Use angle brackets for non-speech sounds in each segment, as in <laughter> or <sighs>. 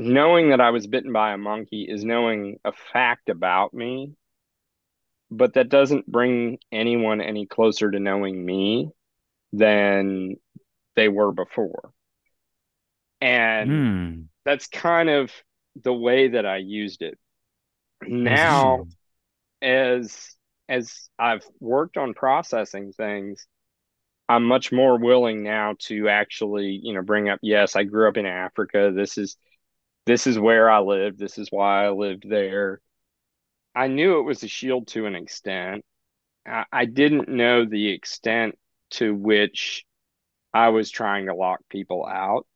knowing that I was bitten by a monkey is knowing a fact about me, but that doesn't bring anyone any closer to knowing me than they were before. And Hmm. that's kind of the way that I used it. Now, as as I've worked on processing things, I'm much more willing now to actually, you know, bring up, yes, I grew up in Africa. This is this is where I lived. This is why I lived there. I knew it was a shield to an extent. I, I didn't know the extent to which I was trying to lock people out.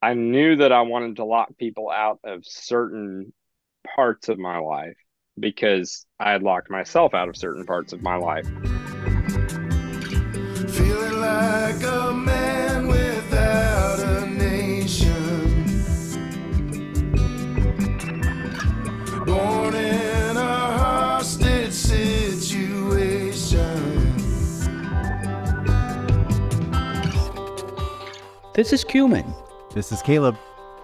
I knew that I wanted to lock people out of certain parts of my life because I had locked myself out of certain parts of my life. Feeling like a This is Cumin. This is Caleb.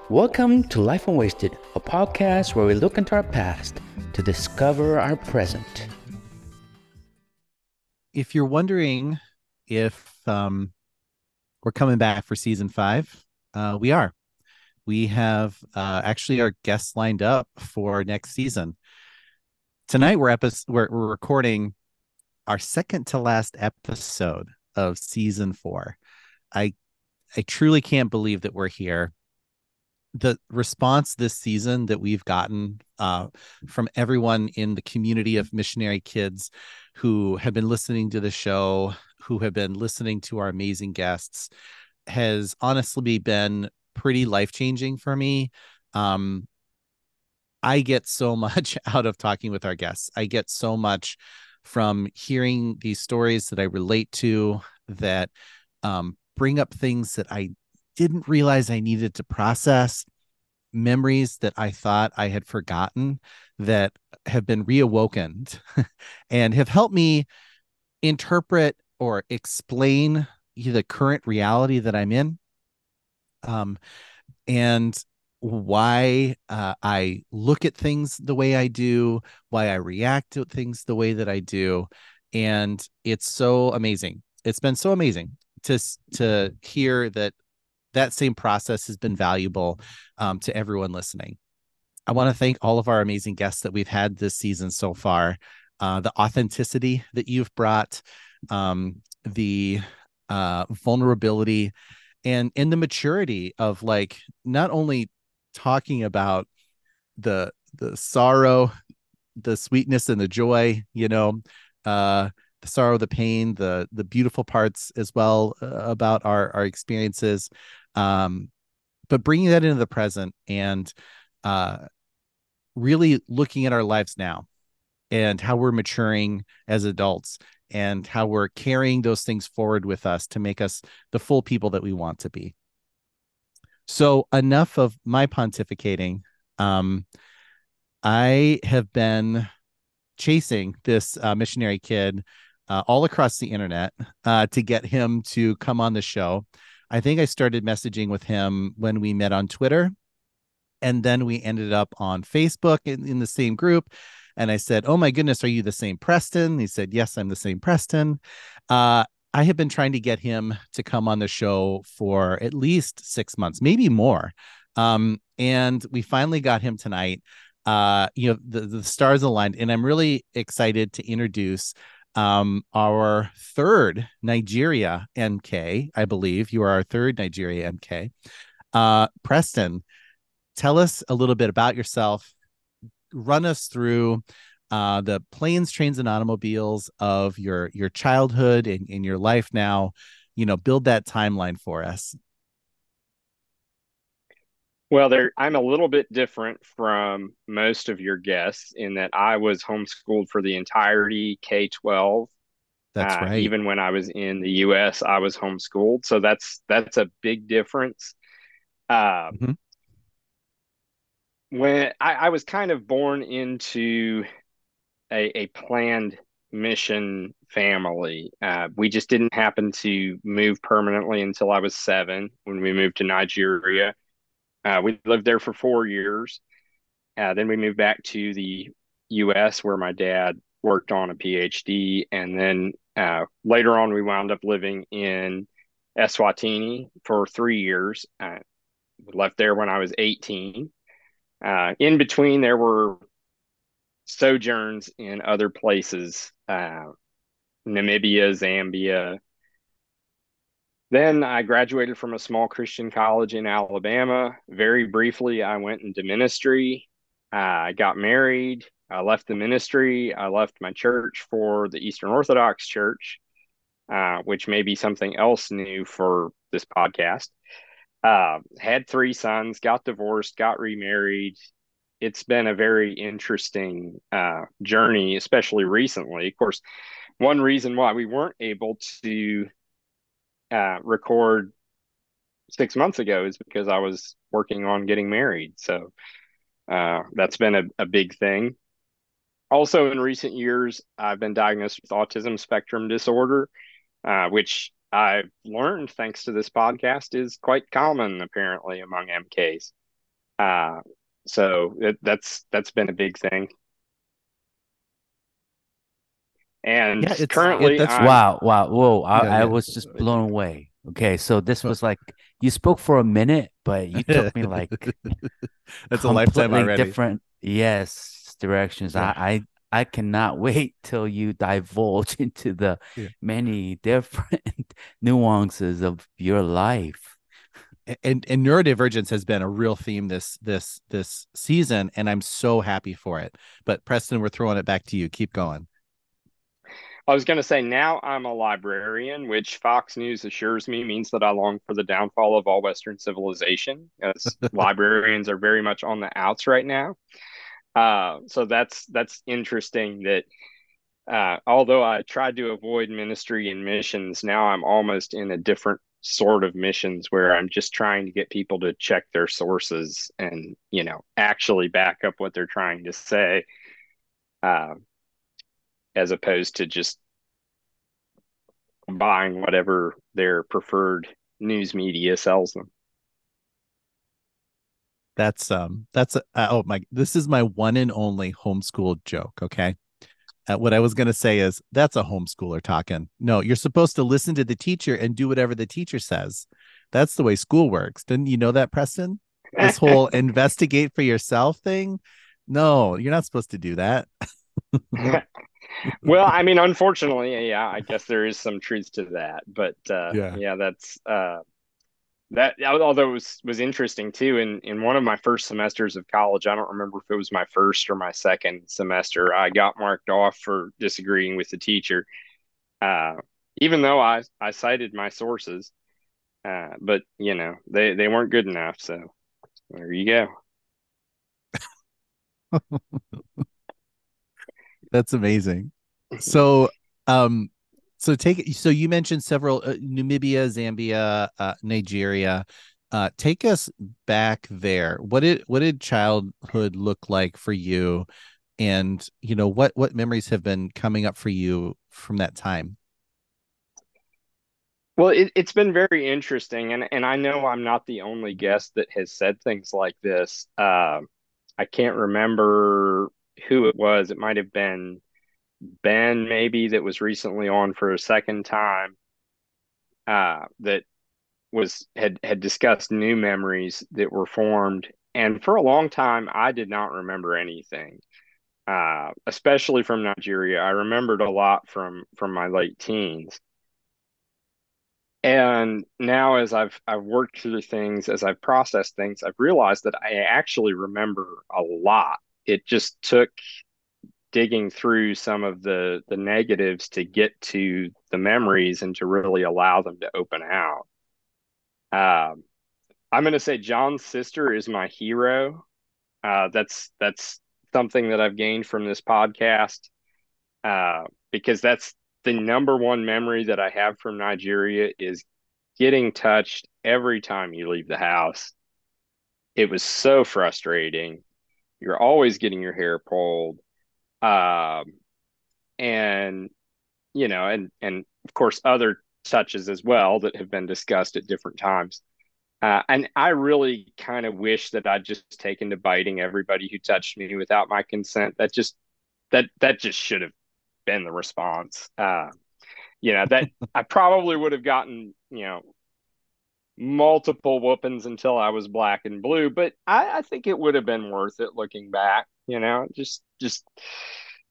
Welcome to Life Unwasted, a podcast where we look into our past to discover our present. If you're wondering if um, we're coming back for season five, uh, we are. We have uh, actually our guests lined up for next season. Tonight we're, epi- we're we're recording our second to last episode of season four. I I truly can't believe that we're here. The response this season that we've gotten uh, from everyone in the community of missionary kids who have been listening to the show, who have been listening to our amazing guests, has honestly been pretty life changing for me. Um, I get so <laughs> much out of talking with our guests. I get so much from hearing these stories that I relate to that um, bring up things that I didn't realize I needed to process, memories that I thought I had forgotten that have been reawokened <laughs> and have helped me interpret or explain the current reality that I'm in. Um, and why uh, I look at things the way I do, why I react to things the way that I do. And it's so amazing. It's been so amazing to to hear that that same process has been valuable um, to everyone listening. I want to thank all of our amazing guests that we've had this season so far. Uh, the authenticity that you've brought, um, the uh, vulnerability, and and the maturity of like not only talking about the the sorrow, the sweetness, and the joy. You know, uh, the sorrow, the pain, the the beautiful parts as well uh, about our our experiences, um, but bringing that into the present and uh, really looking at our lives now and how we're maturing as adults and how we're carrying those things forward with us to make us the full people that we want to be. So enough of my pontificating. Um, I have been chasing this uh, missionary kid uh, all across the internet uh, to get him to come on the show. I think I started messaging with him when we met on Twitter. And then we ended up on Facebook in, in the same group. And I said, Oh my goodness, are you the same Preston? He said, Yes, I'm the same Preston. Uh, I have been trying to get him to come on the show for at least six months, maybe more. Um, and we finally got him tonight. Uh, you know, the, the stars aligned, and I'm really excited to introduce um, our third Nigeria MK. I believe you are our third Nigeria MK. Uh, Preston, tell us a little bit about yourself. Run us through uh, the planes, trains, and automobiles of your your childhood and in your life now. You know, build that timeline for us. Well, there I'm a little bit different from most of your guests in that I was homeschooled for the entirety K-12. That's Uh, right. even when I was in the US, I was homeschooled. So that's that's a big difference. Uh, Mhm. when I, I was kind of born into a, a planned mission family. Uh, we just didn't happen to move permanently until I was seven when we moved to Nigeria. Uh, we lived there for four years. Uh, then we moved back to the U.S. where my dad worked on a PhD, and then uh, later on we wound up living in Eswatini for three years. Uh, left there when I was 18. Uh, in between, there were sojourns in other places, uh, Namibia, Zambia. Then I graduated from a small Christian college in Alabama. Very briefly, I went into ministry. I got married. I left the ministry. I left my church for the Eastern Orthodox Church, uh, which may be something else new for this podcast. Uh, had three sons, got divorced, got remarried. It's been a very interesting uh, journey, especially recently. Of course, one reason why we weren't able to uh, record six months ago is because I was working on getting married. So uh, that's been a, a big thing. Also, in recent years, I've been diagnosed with autism spectrum disorder, uh, which I've learned thanks to this podcast is quite common apparently among MKs. Uh, so it, that's that's been a big thing. And Yeah, it's- currently, it- that's I'm- Wow, wow, whoa! I, Yeah, I was just blown away. Okay, so this oh. was like you spoke for a minute, but you took me <laughs> like That's a lifetime already. different, yes, directions. Yeah. I, I I cannot <laughs> wait till you divulge <laughs> into the Yeah. many different nuances of your life. and and neurodivergence has been a real theme this this this season and i'm so happy for it but preston we're throwing it back to you keep going I was going to say now I'm a librarian, which Fox News assures me means that I long for the downfall of all Western civilization, as <laughs> librarians are very much on the outs right now. Uh, so that's that's interesting. That uh, although I tried to avoid ministry and missions, now I'm almost in a different sort of missions where I'm just trying to get people to check their sources and you know actually back up what they're trying to say. Uh, as opposed to just buying whatever their preferred news media sells them. that's um that's uh, oh my this is my one and only homeschool joke okay? Uh, what i was going to say is that's a homeschooler talking. No you're supposed to listen to the teacher and do whatever the teacher says. That's the way school works. Didn't you know that preston? This <laughs> whole investigate for yourself thing? No you're not supposed to do that <laughs> well, I mean, unfortunately, yeah, I guess there is some truth to that, but uh, Yeah. yeah, that's uh, that. Although it was was interesting too. In in one of my first semesters of college, I don't remember if it was my first or my second semester, I got marked off for disagreeing with the teacher, uh, even though I I cited my sources, uh, but you know they they weren't good enough. So there you go. <laughs> That's amazing. So, um, so take so you mentioned several uh, Namibia, Zambia, uh, Nigeria. Uh, take us back there. What did what did childhood look like for you, and you know what what memories have been coming up for you from that time? Well, it, it's been very interesting, and and I know I'm not the only guest that has said things like this. Uh, I can't remember who it was. It might have been Ben, maybe that was recently on for a second time. Uh, that was had had discussed new memories that were formed, and for a long time, I did not remember anything. Uh, especially from Nigeria, I remembered a lot from from my late teens. And now as I've I've worked through things, as I've processed things, I've realized that I actually remember a lot. It just took digging through some of the the negatives to get to the memories and to really allow them to open out. Um, I'm going to say John's sister is my hero. Uh, that's that's something that I've gained from this podcast uh, because that's the number one memory that I have from Nigeria is getting touched every time you leave the house. It was so frustrating. You're always getting your hair pulled. Um, and you know, and and of course other touches as well that have been discussed at different times. Uh, and I really kind of wish that I'd just taken to biting everybody who touched me without my consent. That just that that just should have been the response. Uh, you know that <laughs> I probably would have gotten you know multiple whoopings until I was black and blue, but I, I think it would have been worth it looking back. You know, just just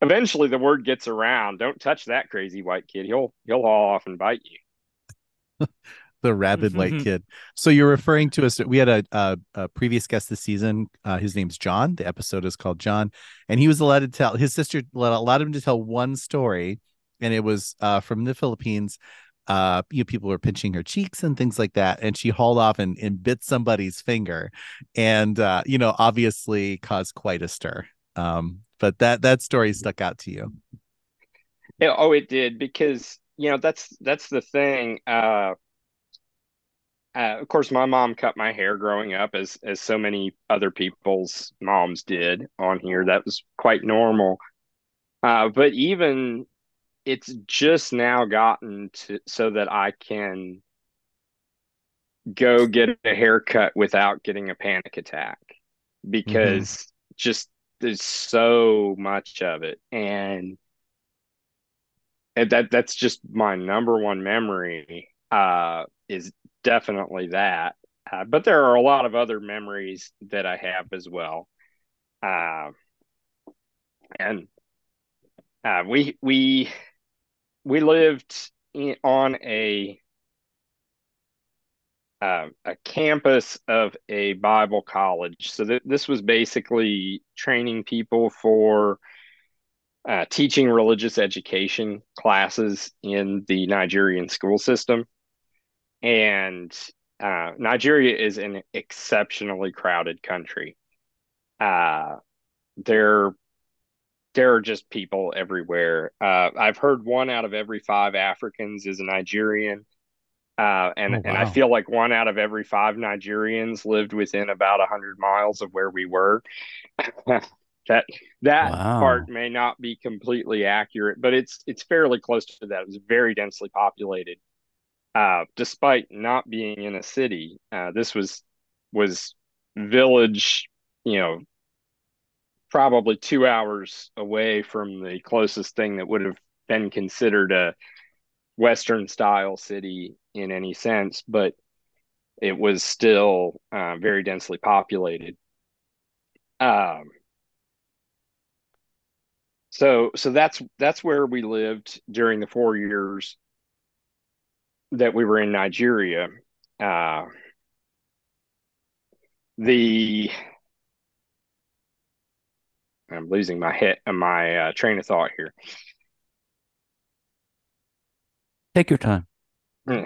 eventually the word gets around. Don't touch that crazy white kid. He'll he'll haul off and bite you. <laughs> the rabid white kid. So you're referring to us. We had a, a, a previous guest this season. Uh, his name's John. The episode is called John, and he was allowed to tell his sister allowed him to tell one story, and it was uh, from the Philippines. Uh, you know, people were pinching her cheeks and things like that, and she hauled off and, and bit somebody's finger, and uh, you know, obviously caused quite a stir. Um, but that that story stuck out to you. Yeah, oh, it did because you know that's that's the thing. Uh, uh, of course, my mom cut my hair growing up, as as so many other people's moms did on here. That was quite normal. Uh, but even it's just now gotten to so that I can go get a haircut without getting a panic attack because mm-hmm. just there's so much of it. And and that that's just my number one memory uh, is definitely that. Uh, but there are a lot of other memories that I have as well. Uh, and uh, we we we lived in, on a uh, a campus of a Bible college. So th- this was basically training people for uh, teaching religious education classes in the Nigerian school system. And uh, Nigeria is an exceptionally crowded country. Uh, there, there are just people everywhere. Uh, I've heard one out of every five Africans is a Nigerian uh, and oh, wow. and I feel like one out of every five Nigerians lived within about hundred miles of where we were. <laughs> that that wow. part may not be completely accurate, but it's it's fairly close to that. It was very densely populated, uh, despite not being in a city. Uh, this was was village, you know, probably two hours away from the closest thing that would have been considered a Western style city in any sense, but it was still uh, very densely populated. Um, so so that's that's where we lived during the four years that we were in Nigeria. Uh, the I'm losing my head my uh, train of thought here. Take your time. <laughs>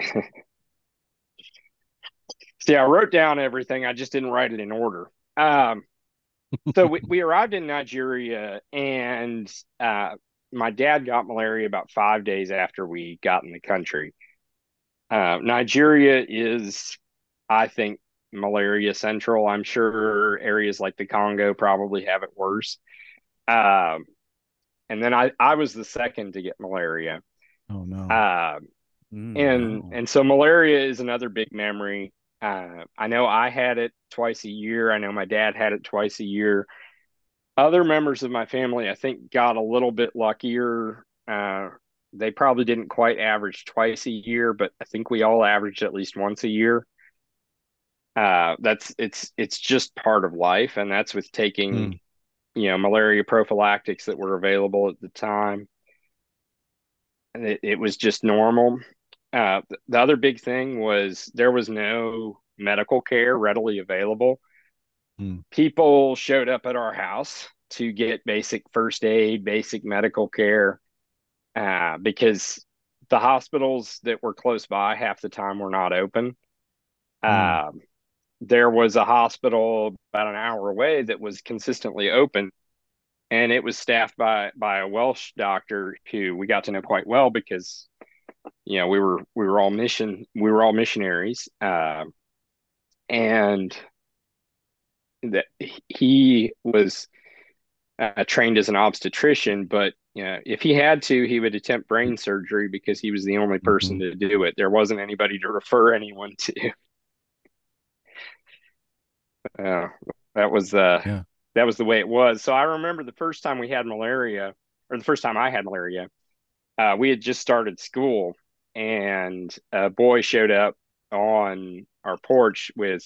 See, I wrote down everything. I just didn't write it in order. Um, <laughs> so we, we arrived in Nigeria, and uh, my dad got malaria about five days after we got in the country. Uh, Nigeria is, I think, malaria central. I'm sure areas like the Congo probably have it worse. Um, and then I, I was the second to get malaria. Oh no. Uh, mm, and and so malaria is another big memory. Uh, I know I had it twice a year. I know my dad had it twice a year. Other members of my family, I think, got a little bit luckier. Uh, they probably didn't quite average twice a year, but I think we all averaged at least once a year. Uh, that's it's it's just part of life, and that's with taking, mm. You know, malaria prophylactics that were available at the time and it, it was just normal. Uh, the other big thing was there was no medical care readily available. Hmm. People showed up at our house to get basic first aid, basic medical care, uh, because the hospitals that were close by half the time were not open. Hmm. Uh, there was a hospital about an hour away that was consistently open and it was staffed by by a Welsh doctor who we got to know quite well because you know we were we were all mission we were all missionaries uh, and that he was uh, trained as an obstetrician but you know, if he had to he would attempt brain surgery because he was the only person mm-hmm. to do it there wasn't anybody to refer anyone to Yeah, that was uh, Yeah. that was the way it was. So I remember the first time we had malaria, or the first time I had malaria. Uh, we had just started school, and a boy showed up on our porch with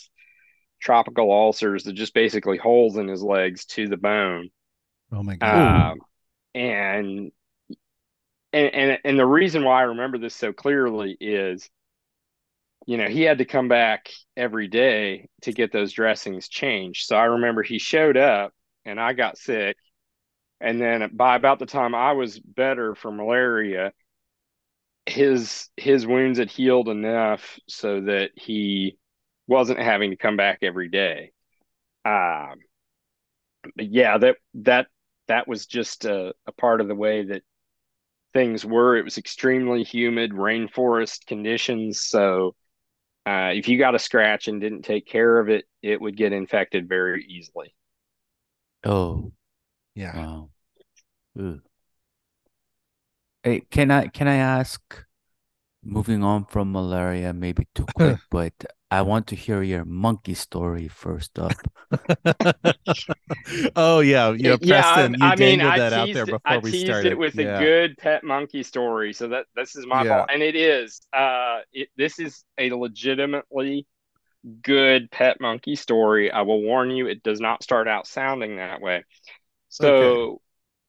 tropical ulcers that just basically holes in his legs to the bone. Oh my god. Um, and and and and the reason why I remember this so clearly is, you know, he had to come back every day to get those dressings changed. So I remember he showed up and I got sick. And then by about the time I was better from malaria, his his wounds had healed enough so that he wasn't having to come back every day. Um, but yeah, that that that was just a, a part of the way that things were. It was extremely humid, rainforest conditions. So uh, if you got a scratch and didn't take care of it, it would get infected very easily. Oh, yeah. wow. Ooh. Hey, can I can I ask, moving on from malaria, maybe too <laughs> quick, but I want to hear your monkey story first up. <laughs> oh yeah, <laughs> you know, yeah, Preston, I, you I mean, dangled I that out teased, there it- before I we teased started. it with yeah. a good pet monkey story. So that this is my Yeah. fault, and it is. Uh, it, this is a legitimately good pet monkey story. I will warn you, it does not start out sounding that way. So,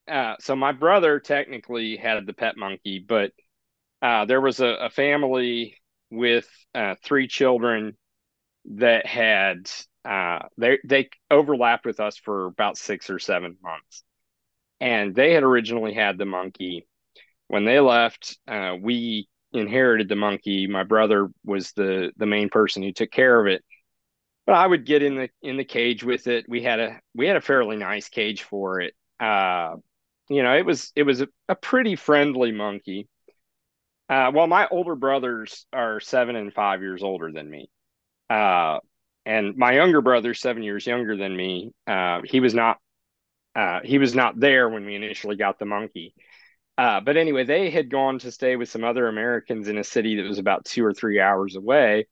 uh, so my brother technically had the pet monkey, but uh, there was a, a family with uh, three children that had uh, they they overlapped with us for about six or seven months, and they had originally had the monkey. When they left, uh, we inherited the monkey. My brother was the the main person who took care of it. But I would get in the in the cage with it. We had a we had a fairly nice cage for it. Uh, you know, it was it was a, a pretty friendly monkey. Uh, well, my older brothers are seven and five years older than me. Uh, and my younger brother, seven years younger than me. Uh, he was not uh, he was not there when we initially got the monkey. Uh, but anyway, they had gone to stay with some other Americans in a city that was about two or three hours away.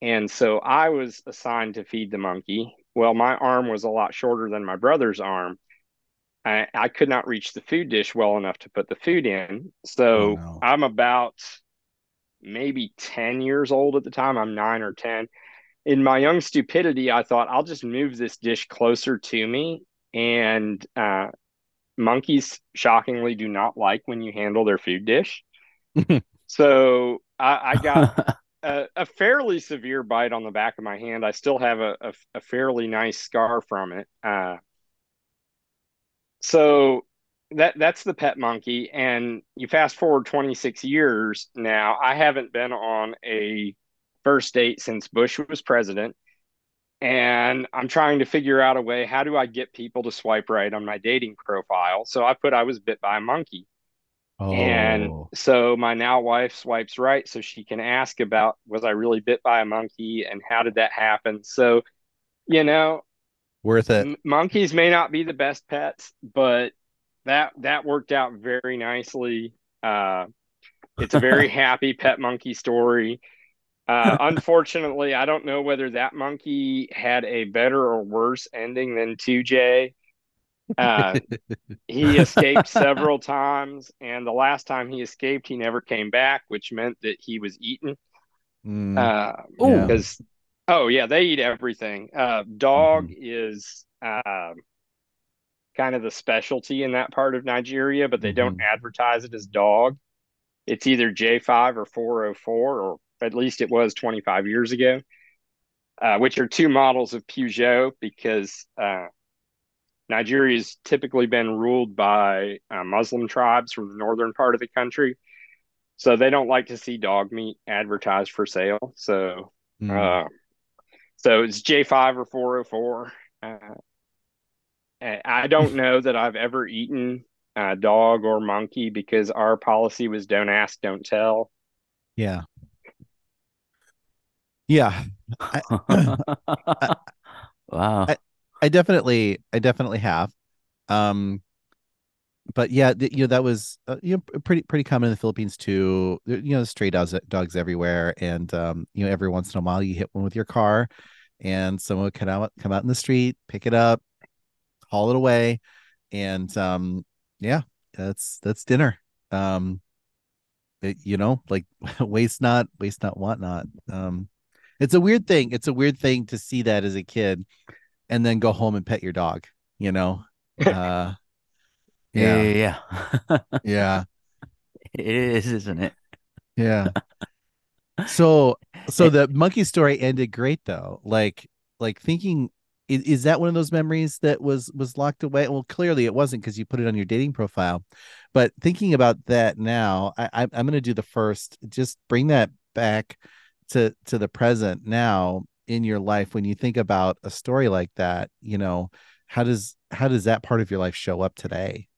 And so I was assigned to feed the monkey. Well, my arm was a lot shorter than my brother's arm. I, I could not reach the food dish well enough to put the food in. So Oh, no. I'm about maybe 10 years old at the time. I'm nine or 10. In my young stupidity, I thought I'll just move this dish closer to me. And uh, monkeys, shockingly, do not like when you handle their food dish. <laughs> so I, I got <laughs> a, a fairly severe bite on the back of my hand. I still have a, a, a fairly nice scar from it. Uh, so that that's the pet monkey. And you fast forward 26 years now, I haven't been on a first date since Bush was president. And I'm trying to figure out a way how do I get people to swipe right on my dating profile? So I put I was bit by a monkey. Oh, And so my now wife swipes right so she can ask about was I really bit by a monkey and how did that happen? So, you know, worth it. monkeys may not be the best pets, but that that worked out very nicely. Uh, it's a very <laughs> happy pet monkey story. Uh, <laughs> unfortunately, I don't know whether that monkey had a better or worse ending than 2J. Uh, <laughs> he escaped several times, and the last time he escaped, he never came back, which meant that he was eaten. Mm, Uh, because oh yeah, they eat everything. Uh, dog is um, kind of the specialty in that part of Nigeria, but they don't advertise it as dog. It's either J5 or 404, or at least it was 25 years ago, uh, which are two models of Peugeot because uh, Nigeria's typically been ruled by uh, Muslim tribes from the northern part of the country. So they don't like to see dog meat advertised for sale. So mm. So it's J5 or 404. Uh, I don't know that I've ever eaten a dog or monkey because our policy was don't ask, don't tell. yeah. Yeah. <laughs> <clears throat> Wow. I- I definitely, I definitely have. Um, but yeah, th- you know that was uh, you know pretty pretty common in the Philippines too. There- You know, stray dogs dogs everywhere, and um, you know every once in a while you hit one with your car, and someone would come out come out in the street, pick it up, haul it away, and um, yeah, that's that's dinner. Um, it, you know, like <laughs> waste not, waste not, want not. Um, it's a weird thing. It's a weird thing to see that as a kid, and then go home and pet your dog. You know, <laughs> uh, Yeah, yeah, yeah, yeah. <laughs> It is, isn't it? yeah. <laughs> So, so the monkey story ended great though. Like, like thinking, is, is that one of those memories that was was locked away? Well, clearly it wasn't because you put it on your dating profile. But thinking about that now, I, I I'm going to do the first. Just bring that back to to the present now in your life when you think about a story like that. You know, how does how does that part of your life show up today?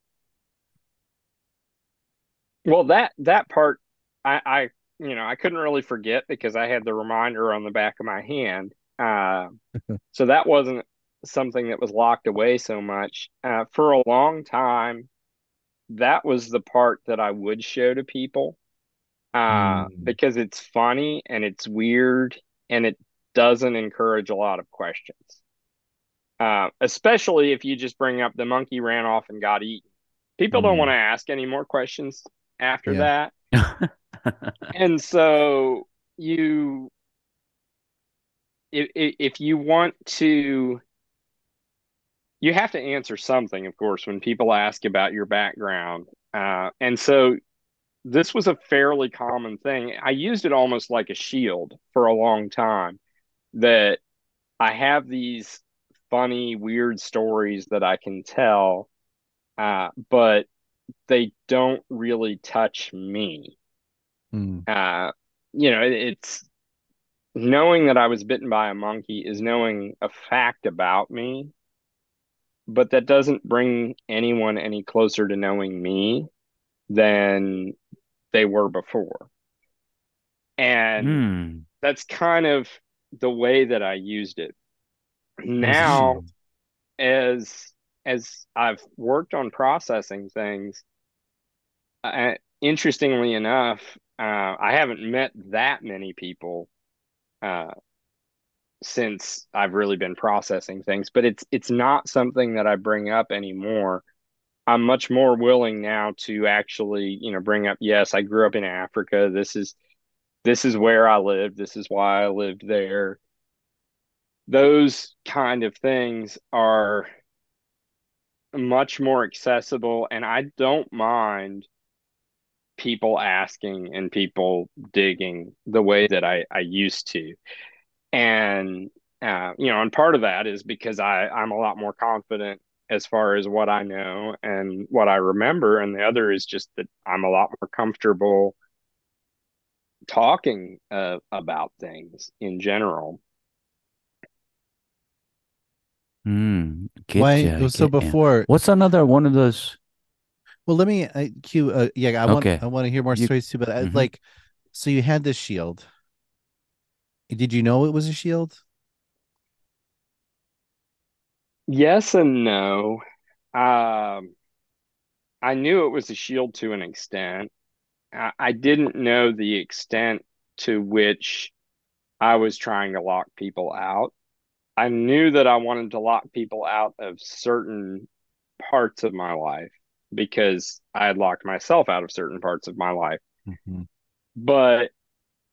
Well, that that part, I, I you know I couldn't really forget because I had the reminder on the back of my hand. Uh, <laughs> so that wasn't something that was locked away so much. Uh, for a long time, that was the part that I would show to people uh, Mm. because it's funny and it's weird and it doesn't encourage a lot of questions. Uh, especially if you just bring up the monkey ran off and got eaten. People don't Mm. want to ask any more questions after Yeah. that. <laughs> And so you if if if you want to you have to answer something, of course, when people ask about your background. Uh, and so this was a fairly common thing. I used it almost like a shield for a long time that I have these funny, weird stories that I can tell, uh, but they don't really touch me. Mm. Uh, you know, it, it's knowing that I was bitten by a monkey is knowing a fact about me, but that doesn't bring anyone any closer to knowing me than they were before. And Hmm. that's kind of the way that I used it. Now, as as I've worked on processing things, uh, interestingly enough, uh, I haven't met that many people uh, since I've really been processing things, but it's it's not something that I bring up anymore. I'm much more willing now to actually, you know, bring up, yes, I grew up in Africa. This is this is where I lived. This is why I lived there. Those kind of things are much more accessible, and I don't mind people asking and people digging the way that I, I used to. And uh, you know, and part of that is because I, I'm a lot more confident as far as what I know and what I remember. And the other is just that I'm a lot more comfortable talking uh, about things in general. Hmm. Get Why? ya, so get ya. before, What's another one of those? well, let me I, cue. Uh, yeah, I want Okay. I want to hear more You- stories too. But I, Mhm. like, so you had this shield. Did you know it was a shield? Yes and no. Um, I knew it was a shield to an extent. I, I didn't know the extent to which I was trying to lock people out. I knew that I wanted to lock people out of certain parts of my life because I had locked myself out of certain parts of my life. Mhm. But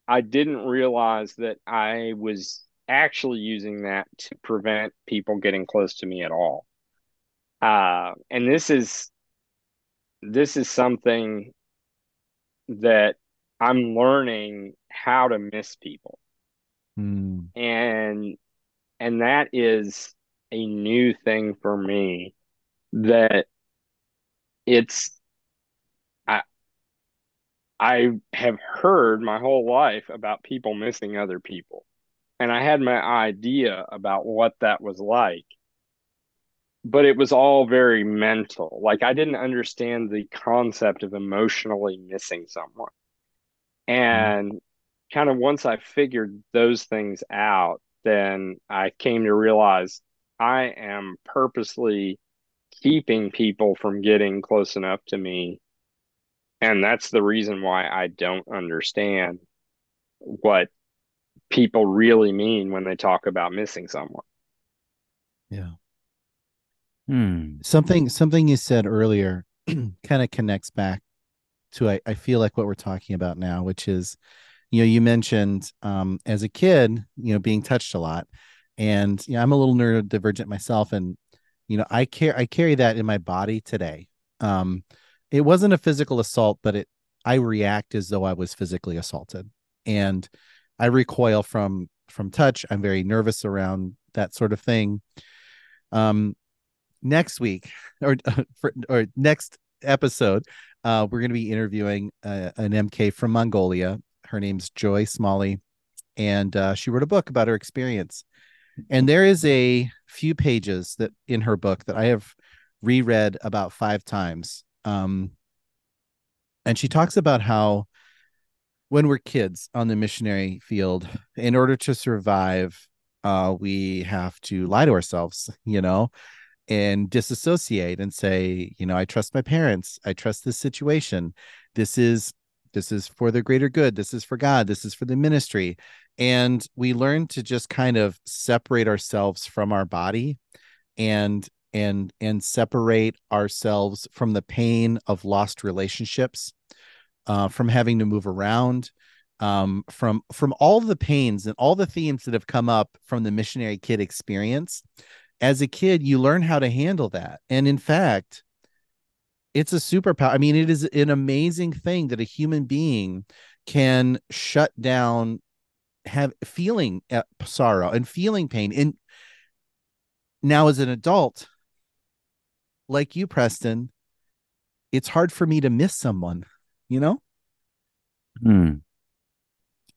I didn't realize that I was actually using that to prevent people getting close to me at all. Uh, and this is this is something that I'm learning how to miss people. Hmm. And and that is a new thing for me that it's I I have heard my whole life about people missing other people. And I had my idea about what that was like. But it was all very mental. Like I didn't understand the concept of emotionally missing someone. Mm-hmm. And kind of once I figured those things out, then I came to realize I am purposely keeping people from getting close enough to me. And that's the reason why I don't understand what people really mean when they talk about missing someone. Yeah. Hmm. Something something you said earlier <clears throat> kind of connects back to I, I feel like what we're talking about now, which is, you know, you mentioned um as a kid, you know, being touched a lot. And you know, I'm a little neurodivergent myself. And, you know, I care I carry that in my body today. Um, it wasn't a physical assault, but it I react as though I was physically assaulted. And I recoil from from touch. I'm very nervous around that sort of thing. Um, next week <laughs> or <laughs> or next episode, uh, we're going to be interviewing uh, an MK from Mongolia. Her name's Joy Smalley, and uh, she wrote a book about her experience. And there is a few pages that in her book that I have reread about five times. Um, and she talks about how when we're kids on the missionary field, in order to survive, uh, we have to lie to ourselves, you know, and disassociate and say, you know, I trust my parents. I trust this situation. This is this is for the greater good. This is for God. This is for the ministry. And we learn to just kind of separate ourselves from our body and and and separate ourselves from the pain of lost relationships uh, from having to move around um, from from all the pains and all the themes that have come up from the missionary kid experience as a kid you learn how to handle that and in fact it's a superpower i mean it is an amazing thing that a human being can shut down have feeling uh, sorrow and feeling pain and now as an adult like you preston it's hard for me to miss someone you know Hmm.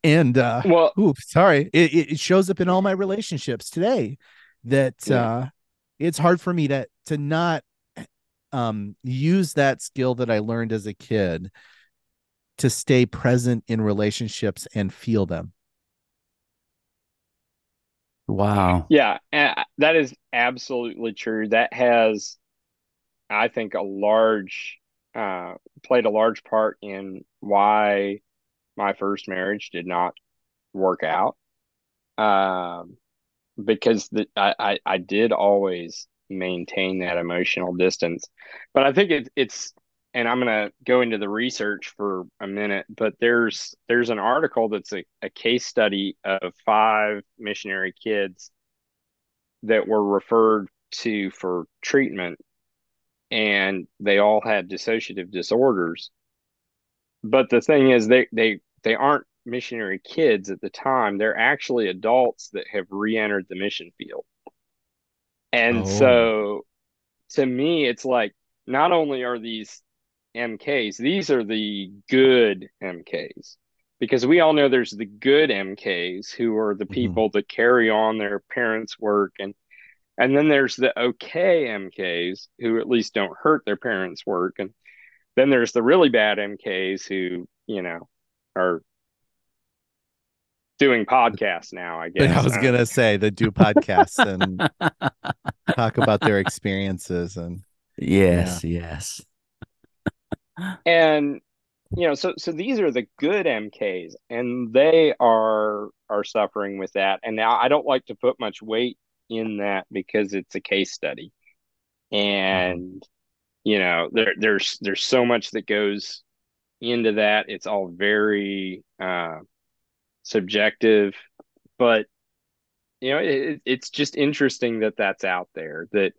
and uh Well, ooh, sorry it, it shows up in all my relationships today that Yeah. uh it's hard for me to to not um use that skill that i learned as a kid to stay present in relationships and feel them Wow. Yeah, that is absolutely true. That has, I think, a large uh, played a large part in why my first marriage did not work out. Um, because the, I, I I did always maintain that emotional distance, but I think it, it's and I'm gonna go into the research for a minute, but there's there's an article that's a, a case study of five missionary kids that were referred to for treatment and they all had dissociative disorders. But the thing is they they they aren't missionary kids at the time. They're actually adults that have re-entered the mission field and Oh. so to me it's like not only are these mks these are the good mks because we all know there's the good mks who are the Mhm. people that carry on their parents work and and then there's the okay mks who at least don't hurt their parents work and then there's the really bad mks who you know are doing podcasts now i but guess i was Uh, gonna say the do podcasts and <laughs> talk about their experiences and Yes, yes. <laughs> and you know so so these are the good mks and they are are suffering with that. And now i don't like to put much weight in that because it's a case study. And you know there there's there's so much that goes into that. It's all very uh subjective but you know it, it's just interesting that that's out there that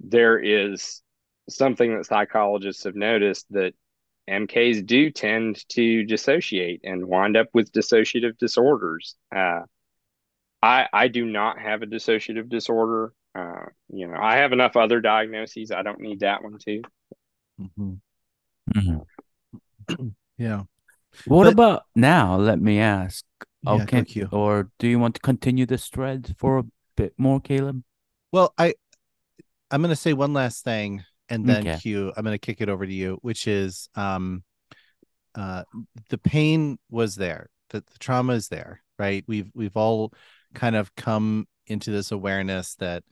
there is something that psychologists have noticed that MKs do tend to dissociate and wind up with dissociative disorders. Uh, I I do not have a dissociative disorder. Uh, you know, I have enough other diagnoses. I don't need that one too. Mhm. Mhm. <clears throat> yeah What But- about now? Let me ask. Yeah, Okay. thank you. Or do you want to continue this thread for a bit more, Caleb? Well, I I'm gonna say one last thing and then Okay. Q, I'm gonna kick it over to you, which is um uh the pain was there, the, the trauma is there, right? We've we've all kind of come into this awareness that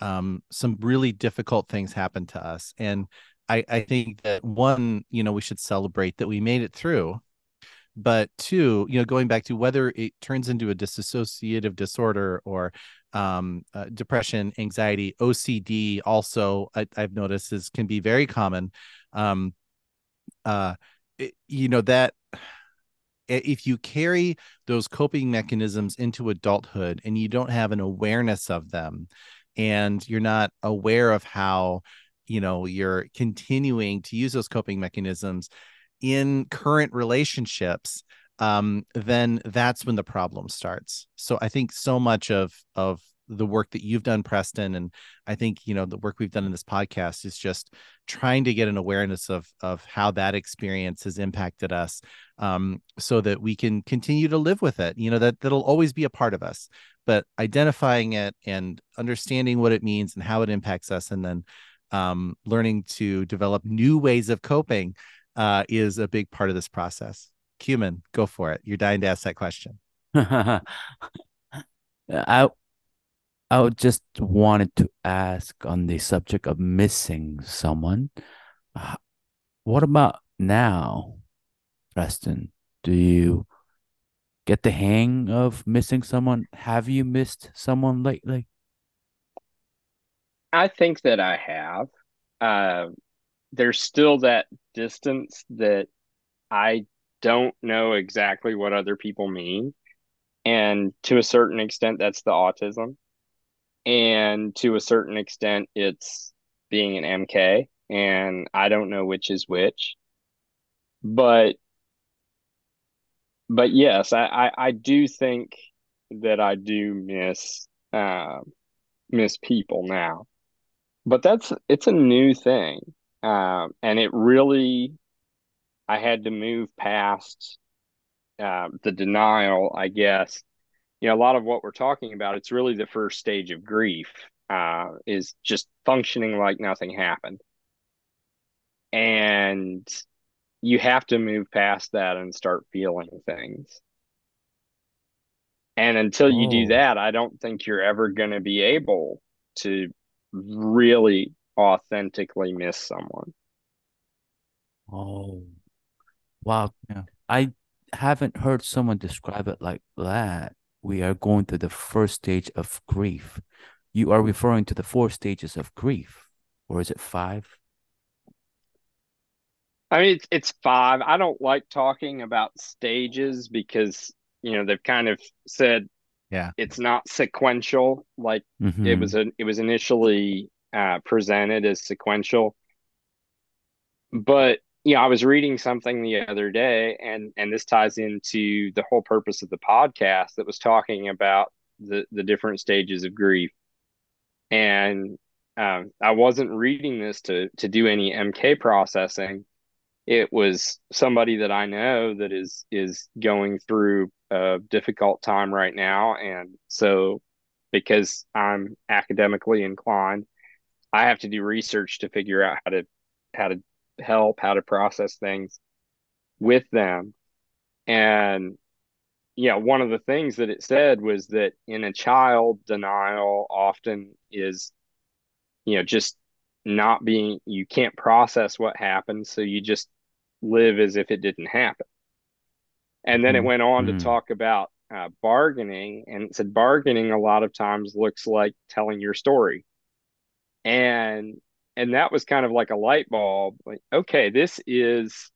um some really difficult things happened to us. And I, I think that one, you know, we should celebrate that we made it through. But two you know going back to whether it turns into a dissociative disorder or um, uh, depression anxiety ocd also I, have noticed is can be very common um, uh, it, you know that if you carry those coping mechanisms into adulthood and you don't have an awareness of them and you're not aware of how you know you're continuing to use those coping mechanisms in current relationships um, then that's when the problem starts. So i think so much of of the work that you've done preston and i think you know the work we've done in this podcast is just trying to get an awareness of of how that experience has impacted us um, so that we can continue to live with it you know that that'll always be a part of us. But identifying it and understanding what it means and how it impacts us and then um, learning to develop new ways of coping uh, is a big part of this process. Cumin, go for it. You're dying to ask that question. <laughs> I I just wanted to ask on the subject of missing someone. What about now, Preston? Do you get the hang of missing someone? Have you missed someone lately? I think that I have. Uh, there's still that distance that I don't know exactly what other people mean. And to a certain extent, that's the autism. And to a certain extent, it's being an MK. And I don't know which is which. But but yes, I, I, I do think that I do miss uh, miss people now. But that's it's a new thing. Um, and it really, I had to move past uh, the denial, I guess. You know, a lot of what we're talking about, it's really the first stage of grief, uh, is just functioning like nothing happened. And you have to move past that and start feeling things. And until you do oh. that, I don't think you're ever going to be able to really authentically miss someone. Oh, wow. Yeah. I haven't heard someone describe it like that. We are going through the first stage of grief. You are referring to the four stages of grief, or is it five? I mean, it's, it's five. I don't like talking about stages because, you know, they've kind of said yeah it's not sequential like mm-hmm. it was a it was initially uh, presented as sequential. But you know, I was reading something the other day, and and this ties into the whole purpose of the podcast that was talking about the the different stages of grief. And um, I wasn't reading this to to do any MK processing. It was somebody that I know that is is going through a difficult time right now, and so because I'm academically inclined, I have to do research to figure out how to how to help, how to process things with them. And yeah, one of the things that it said was that in a child, denial often is, you know, just not being, you can't process what happened. So you just live as if it didn't happen. And then mm-hmm. it went on mm-hmm. to talk about uh, bargaining and it said bargaining a lot of times looks like telling your story and and that was kind of like a light bulb like okay this is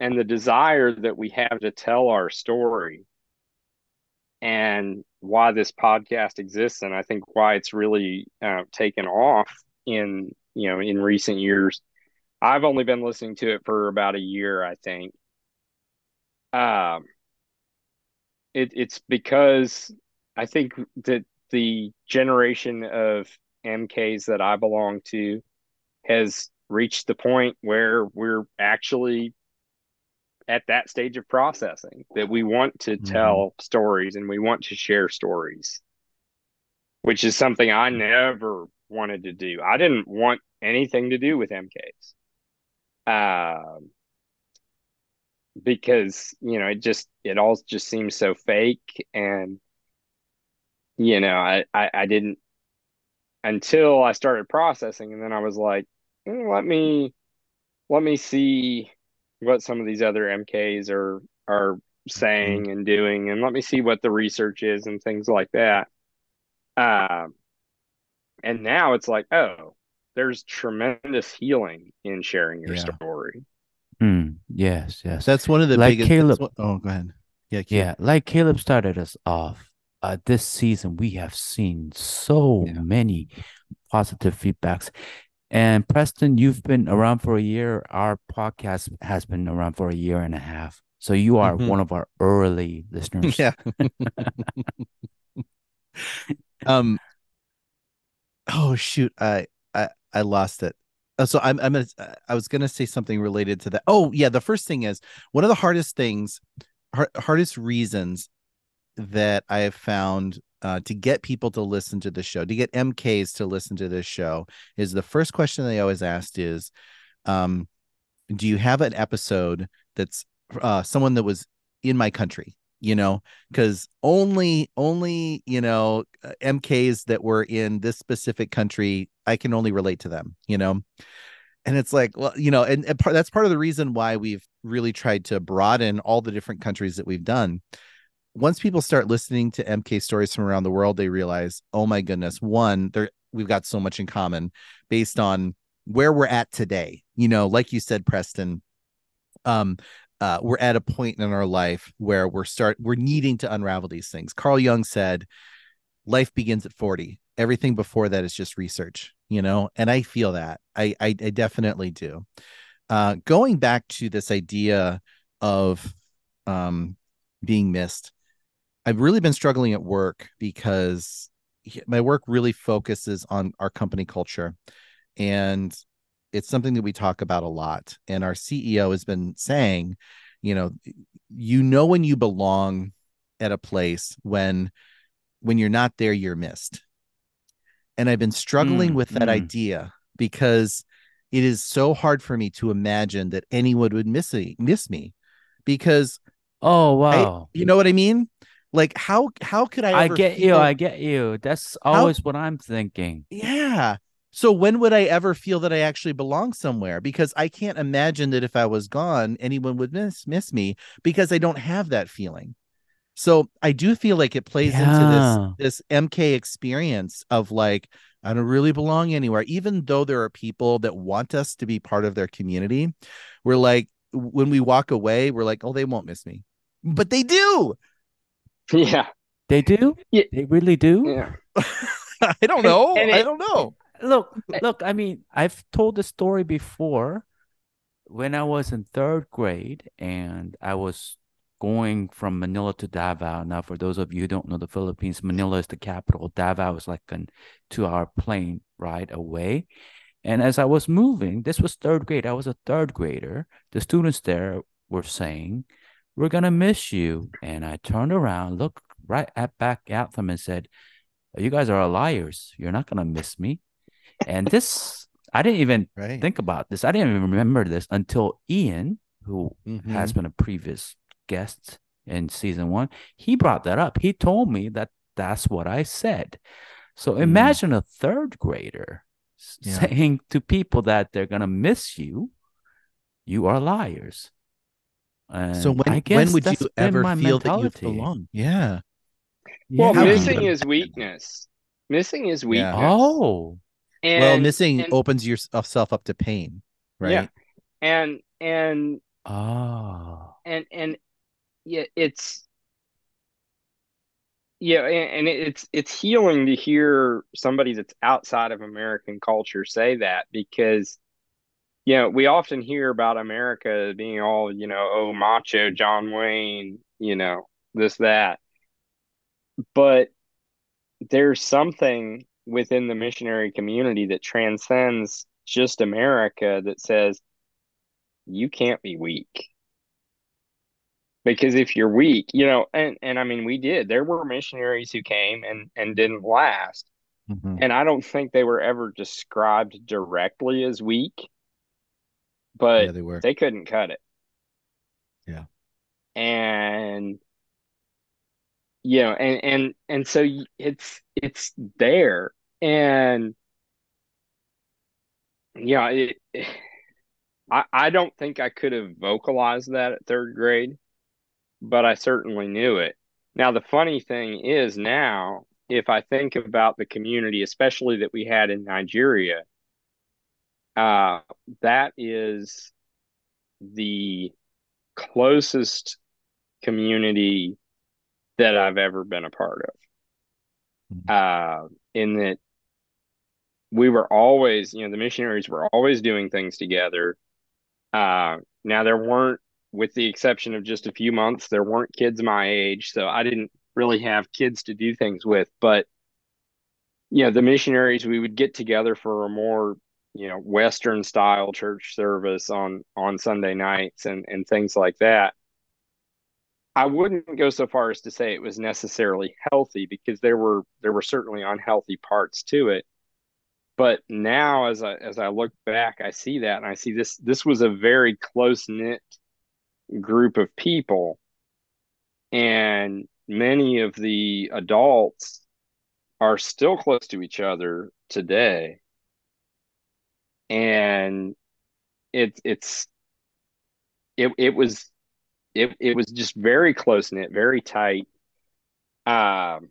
and the desire that we have to tell our story and why this podcast exists and i think why it's really uh, taken off in you know in recent years. I've only been listening to it for about a year i think. Um it, it's because i think that the generation of MKs that I belong to has reached the point where we're actually at that stage of processing that we want to mm-hmm. tell stories and we want to share stories, which is something I never wanted to do. I didn't want anything to do with MKs. Um, because you know it just it all just seems so fake and you know I, I i didn't until I started processing, and then I was like, mm, let me let me see what some of these other MKs are are saying and doing, and let me see what the research is and things like that. Um, and now it's like, oh, there's tremendous healing in sharing your Yeah. story. Hmm. Yes, yes. That's one of the Like biggest. Caleb- what- oh, go ahead. Yeah, Caleb. Yeah, like Caleb started us off. Uh, this season, we have seen so Yeah. many positive feedbacks. And Preston, you've been around for a year. Our podcast has been around for a year and a half. So you are Mhm. one of our early <laughs> listeners. Yeah. <laughs> um. Oh shoot! I I I lost it. Uh, so I'm I'm gonna I was gonna say something related to that. Oh yeah, the first thing is one of the hardest things, hard, hardest reasons that I have found uh, to get people to listen to the show, to get MKs to listen to this show, is the first question they always asked is, um, do you have an episode that's uh, someone that was in my country? You know, because only only you know MKs that were in this specific country, I can only relate to them. You know, and it's like well you know and, and that's part of the reason why we've really tried to broaden all the different countries that we've done once people start listening to mk stories from around the world they realize oh my goodness one there we've got so much in common based on where we're at today. You know like you said preston um uh, we're at a point in our life where we're start we're needing to unravel these things. Carl jung said life begins at 40 everything before that is just research you know? And i feel that. I i, I definitely do. Uh going back to this idea of um being missed i've really been struggling at work because my work really focuses on our company culture and it's something that we talk about a lot and our ceo has been saying you know you know when you belong at a place when when you're not there you're missed and i've been struggling Mm, with that mm. idea because it is so hard for me to imagine that anyone would miss me miss me because Oh I- wow. you know what i mean like how how could i I get you. I get you. That's always what I'm thinking. yeah so when would i ever feel that i actually belong somewhere because i can't imagine that if i was gone anyone would miss miss me because i don't have that feeling so i do feel like it plays Yeah. into this this mk experience of like i don't really belong anywhere even though there are people that want us to be part of their community we're like when we walk away we're like oh they won't miss me but they do <laughs> Yeah. They do? Yeah. They really do? Yeah. <laughs> i don't know and i it- don't know Look, look, I mean, I've told the story before when I was in third grade and I was going from Manila to Davao. Now, for those of you who don't know the Philippines, Manila is the capital. Davao is like a two hour plane ride away. And as I was moving, this was third grade. I was a third grader. The students there were saying, We're going to miss you. And I turned around, looked right at back at them and said, You guys are liars. You're not going to miss me. And this, I didn't even right think about this. I didn't even remember this until Ian, who Mhm. has been a previous guest in season one, he brought that up. He told me that that's what I said. So Mm. imagine a third grader Yeah. saying to people that they're gonna miss you, you are liars. And So when I when would you ever my feel that you mentality. belong? Yeah. Well, How do you- missing is weakness. Missing is weakness. Oh, And, well, missing and, opens yourself up to pain, right? Yeah. and and oh, and and yeah, it's yeah, and, and it's it's healing to hear somebody that's outside of American culture say that because you know we often hear about America being all you know oh macho John Wayne you know this that. But there's something within the missionary community that transcends just America that says you can't be weak. Because if you're weak you know and and i mean we did. There were missionaries who came and and didn't last Mhm. and i don't think they were ever described directly as weak but Yeah, they were. they couldn't cut it Yeah. and you know and and and so it's it's there and yeah it, I I don't think I could have vocalized that at third grade but I certainly knew it. Now, the funny thing is now, if I think about the community, especially that we had in Nigeria, uh, that is the closest community that I've ever been a part of. Uh, in that we were always, you know, the missionaries were always doing things together. Uh, now there weren't, with the exception of just a few months, there weren't kids my age, so I didn't really have kids to do things with. But you know, the missionaries, we would get together for a more, you know, Western style church service on on Sunday nights and and things like that. I wouldn't go so far as to say it was necessarily healthy because there were there were certainly unhealthy parts to it. But now as I as I look back, I see that and I see this this was a very close knit group of people. And many of the adults are still close to each other today. And it it's it it was it it was just very close knit, very tight. Um,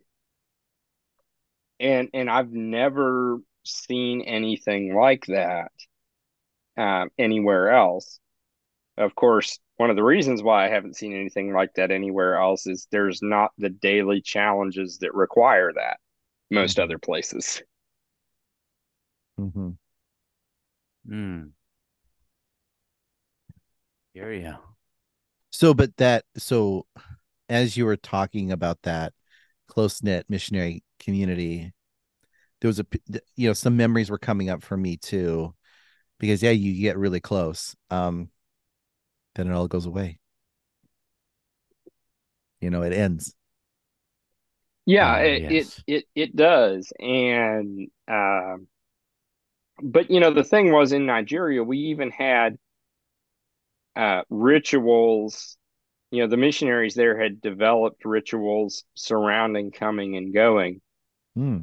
and and I've never seen anything like that um, anywhere else. Of course, one of the reasons why I haven't seen anything like that anywhere else is there's not the daily challenges that require that most other places. Mm-hmm. Hmm. Hear ya. So, but that, so as you were talking about that close knit missionary community, there was a, you know, some memories were coming up for me too, because yeah, you get really close. Um, then it all goes away. You know, it ends. Yeah, Ah, it, yes. it it it does. And um but you know the thing was in Nigeria we even had uh rituals. You know the missionaries there had developed rituals surrounding coming and going Hmm.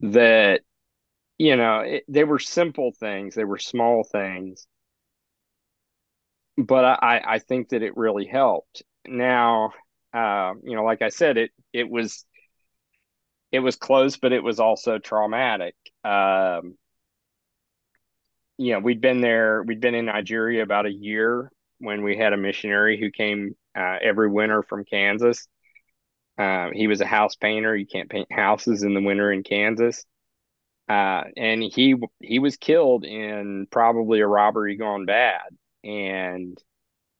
that you know it, they were simple things they were small things. But I I think that it really helped. Now uh you know like I said it it was it was close but it was also traumatic. Um you know we'd been there we'd been in Nigeria about a year when we had a missionary who came uh, every winter from Kansas uh, he was a house painter you can't paint houses in the winter in Kansas uh, and he he was killed in probably a robbery gone bad. And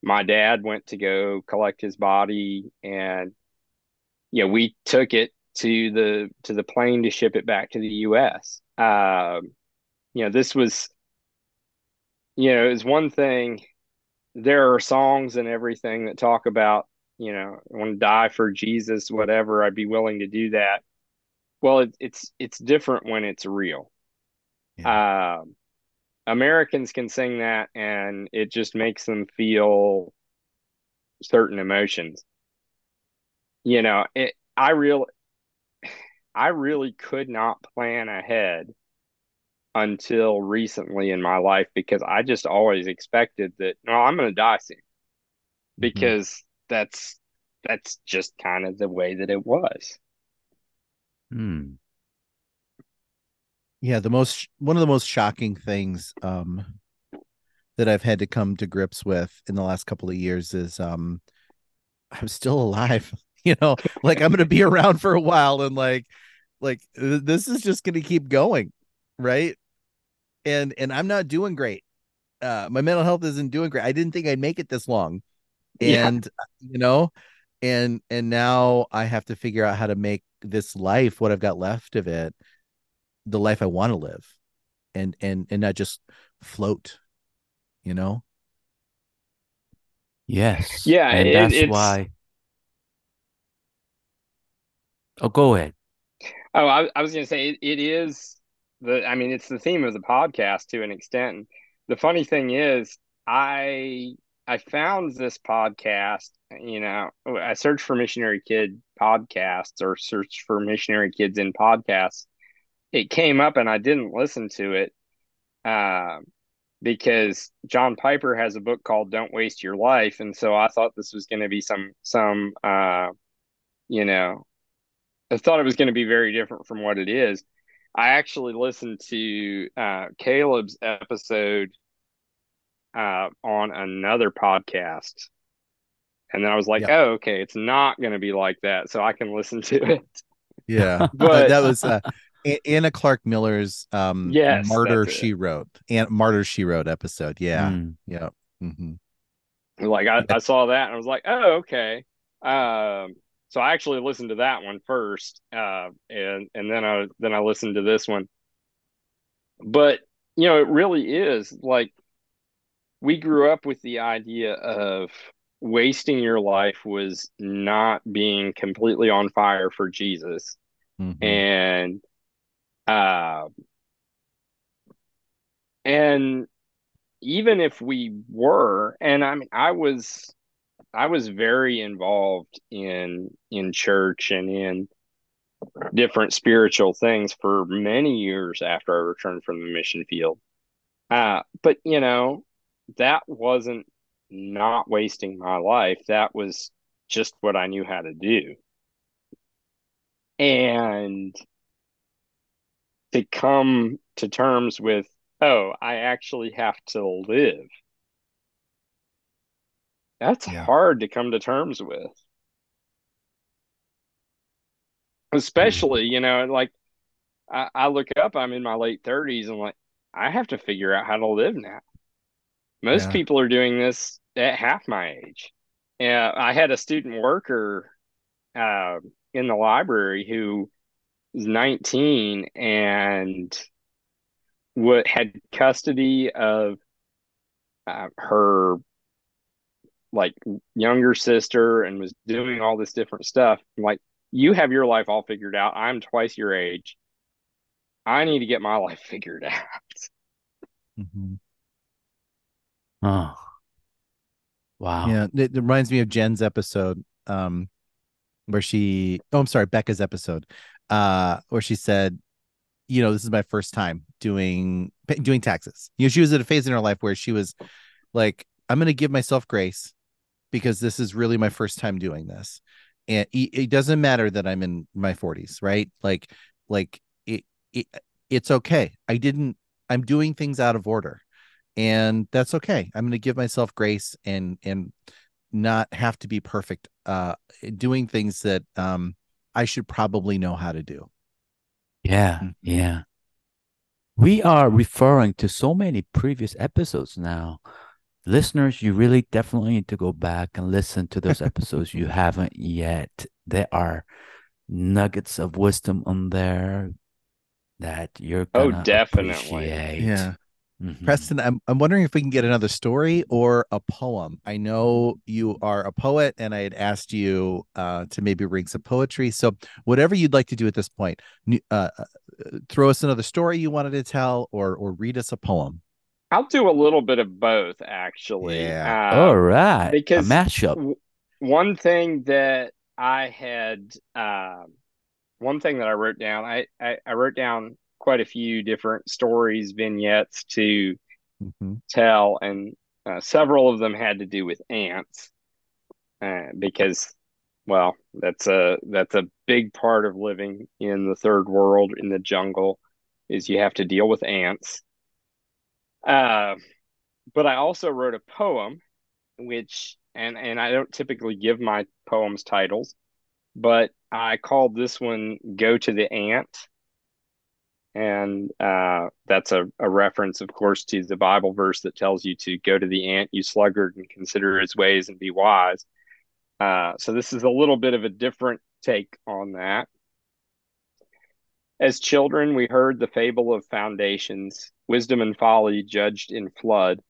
my dad went to go collect his body, and you know we took it to the to the plane to ship it back to the U.S. Um, you know this was you know is one thing. There are songs and everything that talk about you know I want to die for Jesus, whatever. I'd be willing to do that. Well, it, it's it's different when it's real. Um, Americans can sing that and it just makes them feel certain emotions. You know, it I real <sighs> I really could not plan ahead until recently in my life because I just always expected that no, I'm going to die soon because that's that's just kind of the way that it was. Hmm. Yeah, the most one of the most shocking things um that I've had to come to grips with in the last couple of years is um I'm still alive. <laughs> You know, like I'm gonna be <laughs> around for a while and like like th- this is just gonna keep going, right? And and I'm not doing great. Uh my mental health isn't doing great. I didn't think I'd make it this long. Yeah. And you know, and and now I have to figure out how to make this life, what I've got left of it, the life I want to live and and and not just float, you know? Yes. Yeah, And it- that's it's- why. Oh, go ahead. Oh, I, I was going to say it, it is the, I mean, it's the theme of the podcast to an extent. The funny thing is, I I found this podcast, you know, I searched for missionary kid podcasts or searched for missionary kids in podcasts. It came up and I didn't listen to it. Um, because John Piper has a book called Don't Waste Your Life. And so I thought this was going to be some, some, uh, you know, I thought it was going to be very different from what it is. I actually listened to uh, Caleb's episode uh, on another podcast. And then I was like, Yep. oh, okay, it's not going to be like that. So I can listen to it. Yeah, <laughs> But- that was uh, Anna Clark Miller's um, Yes, Martyr that's it. She Wrote and Martyr She Wrote episode. Yeah, Mm. yeah. hmm like I, I saw that and I was like, oh, okay. Um, so I actually listened to that one first, uh, and and then I then I listened to this one. But you know, it really is like we grew up with the idea of wasting your life was not being completely on fire for Jesus, hmm and uh, and even if we were, and I mean, I was I was very involved in in church and in different spiritual things for many years after I returned from the mission field. Uh, but you know, that wasn't not wasting my life. That was just what I knew how to do. And to come to terms with, oh, I actually have to live. That's Yeah. hard to come to terms with. Especially, you know, like I, I look up, I'm in my late 30s, and like I have to figure out how to live now. Most Yeah. people are doing this at half my age. Yeah, I had a student worker uh, in the library who was 19 and what had custody of uh, her like younger sister and was doing all this different stuff. I'm like, you have your life all figured out. I'm twice your age. I need to get my <laughs> life figured out. hmm Oh. Wow. Yeah, it, it reminds me of Jen's episode, um, where she, oh, I'm sorry, Becca's episode, uh, where she said, you know, this is my first time doing doing taxes. You know, she was at a phase in her life where she was like, I'm going to give myself grace because this is really my first time doing this, and it, it doesn't matter that I'm in my 40s, right? Like, like it, it, it's okay. I didn't. I'm doing things out of order and that's okay i'm going to give myself grace and and not have to be perfect uh doing things that um i should probably know how to do Yeah, Mhm. yeah. We are referring to so many previous episodes now. Listeners, you really definitely need to go back and listen to those <laughs> episodes you haven't yet. There are nuggets of wisdom on there that you're Oh, gonna definitely. appreciate. Mhm. preston i'm, I'm wondering if we can get another story or a poem i know you are a poet and i had asked you uh to maybe bring some poetry so whatever you'd like to do at this point n- uh, uh, throw us another story you wanted to tell or or read us a poem I'll do a little bit of both, actually. Yeah. Uh, All right, a because mashup. w- one thing that I had, um, one thing that I wrote down, I, I, I wrote down quite a few different stories, vignettes to Mhm. tell, and uh, several of them had to do with ants, uh, because, well, that's a that's a big part of living in the third world in the jungle, is you have to deal with ants. Uh, but I also wrote a poem, which and and I don't typically give my poems titles, but I called this one "Go to the Ant." And uh, that's a, a reference, of course, to the Bible verse that tells you to go to the ant, you sluggard, and consider his ways and be wise. Uh, so this is a little bit of a different take on that. As children, we heard the fable of foundations, wisdom and folly judged in flood.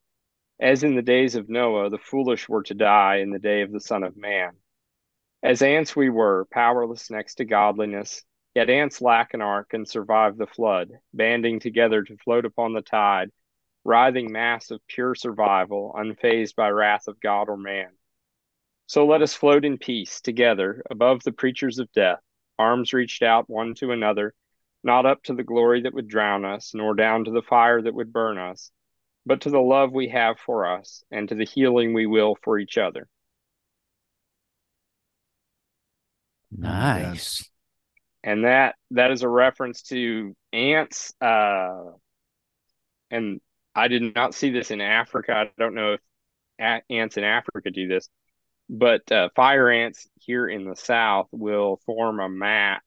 As in the days of Noah, the foolish were to die in the day of the Son of Man. As ants we were, powerless next to godliness, yet ants lack an ark and survive the flood, banding together to float upon the tide, writhing mass of pure survival, unfazed by wrath of God or man. So let us float in peace together above the preachers of death, arms reached out one to another, not up to the glory that would drown us, nor down to the fire that would burn us, but to the love we have for us and to the healing we will for each other. Nice. and that that is a reference to ants uh and i did not see this in africa i don't know if ants in africa do this but uh, fire ants here in the south will form a mat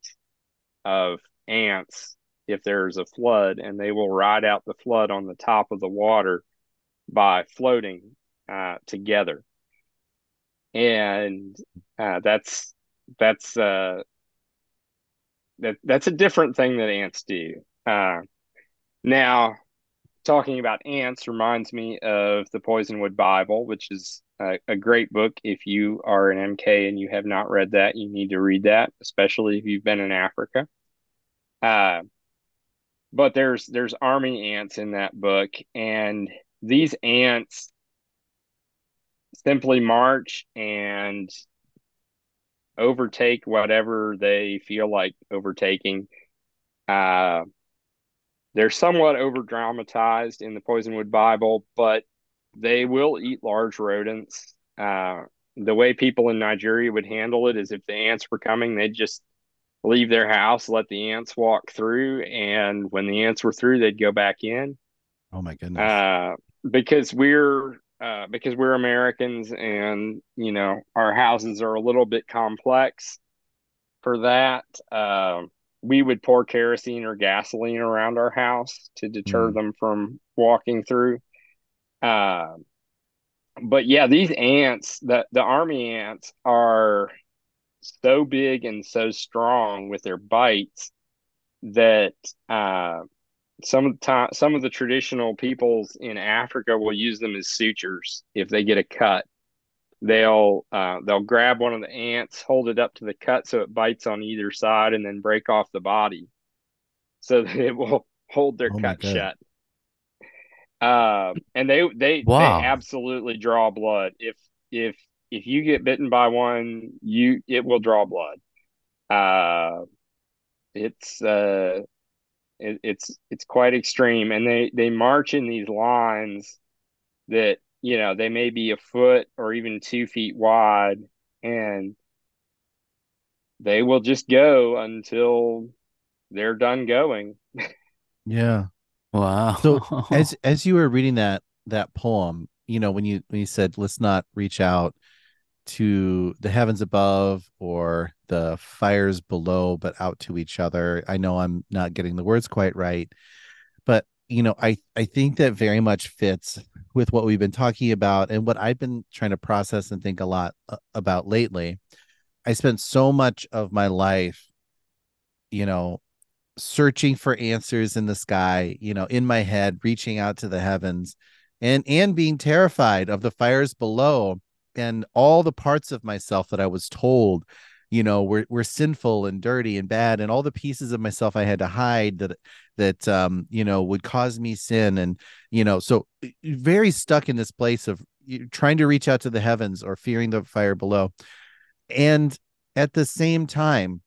of ants if there's a flood and they will ride out the flood on the top of the water by floating uh, together and uh, that's that's uh, that that's a different thing that ants do. Uh, now, talking about ants reminds me of the Poisonwood Bible, which is a, a, great book. If you are an MK and you have not read that, you need to read that, especially if you've been in Africa. Uh, but there's there's army ants in that book, and these ants simply march and overtake whatever they feel like overtaking. Uh, they're somewhat over dramatized in the Poisonwood Bible, but they will eat large rodents. Uh, the way people in Nigeria would handle it is if the ants were coming, they'd just leave their house, let the ants walk through, and when the ants were through, they'd go back in. Oh my goodness! Uh, because we're uh, because we're Americans and you know our houses are a little bit complex for that. Uh, we would pour kerosene or gasoline around our house to deter mm. them from walking through. Uh, but yeah, these ants, the the army ants, are so big and so strong with their bites that uh, some of the time, some of the traditional peoples in Africa will use them as sutures if they get a cut. They'll uh, they'll grab one of the ants, hold it up to the cut so it bites on either side, and then break off the body, so <laughs> that it will hold their oh cut shut. Uh, and they they wow. they absolutely draw blood. If if if you get bitten by one, you it will draw blood. Uh, it's uh it, it's it's quite extreme, and they they march in these lines that you know they may be a foot or even two feet wide, and they will just go until they're done going. yeah. Wow. So <laughs> as as you were reading that that poem, you know, when you when you said let's not reach out to the heavens above or the fires below, but out to each other. I know I'm not getting the words quite right, but you know, I I think that very much fits with what we've been talking about and what I've been trying to process and think a lot uh, about lately. I spent so much of my life, you know, searching for answers in the sky, you know, in my head, reaching out to the heavens and and being terrified of the fires below and all the parts of myself that I was told, you know, were were sinful and dirty and bad, and all the pieces of myself I had to hide that that um, you know, would cause me sin, and you know, so very stuck in this place of trying to reach out to the heavens or fearing the fire below, and at the same time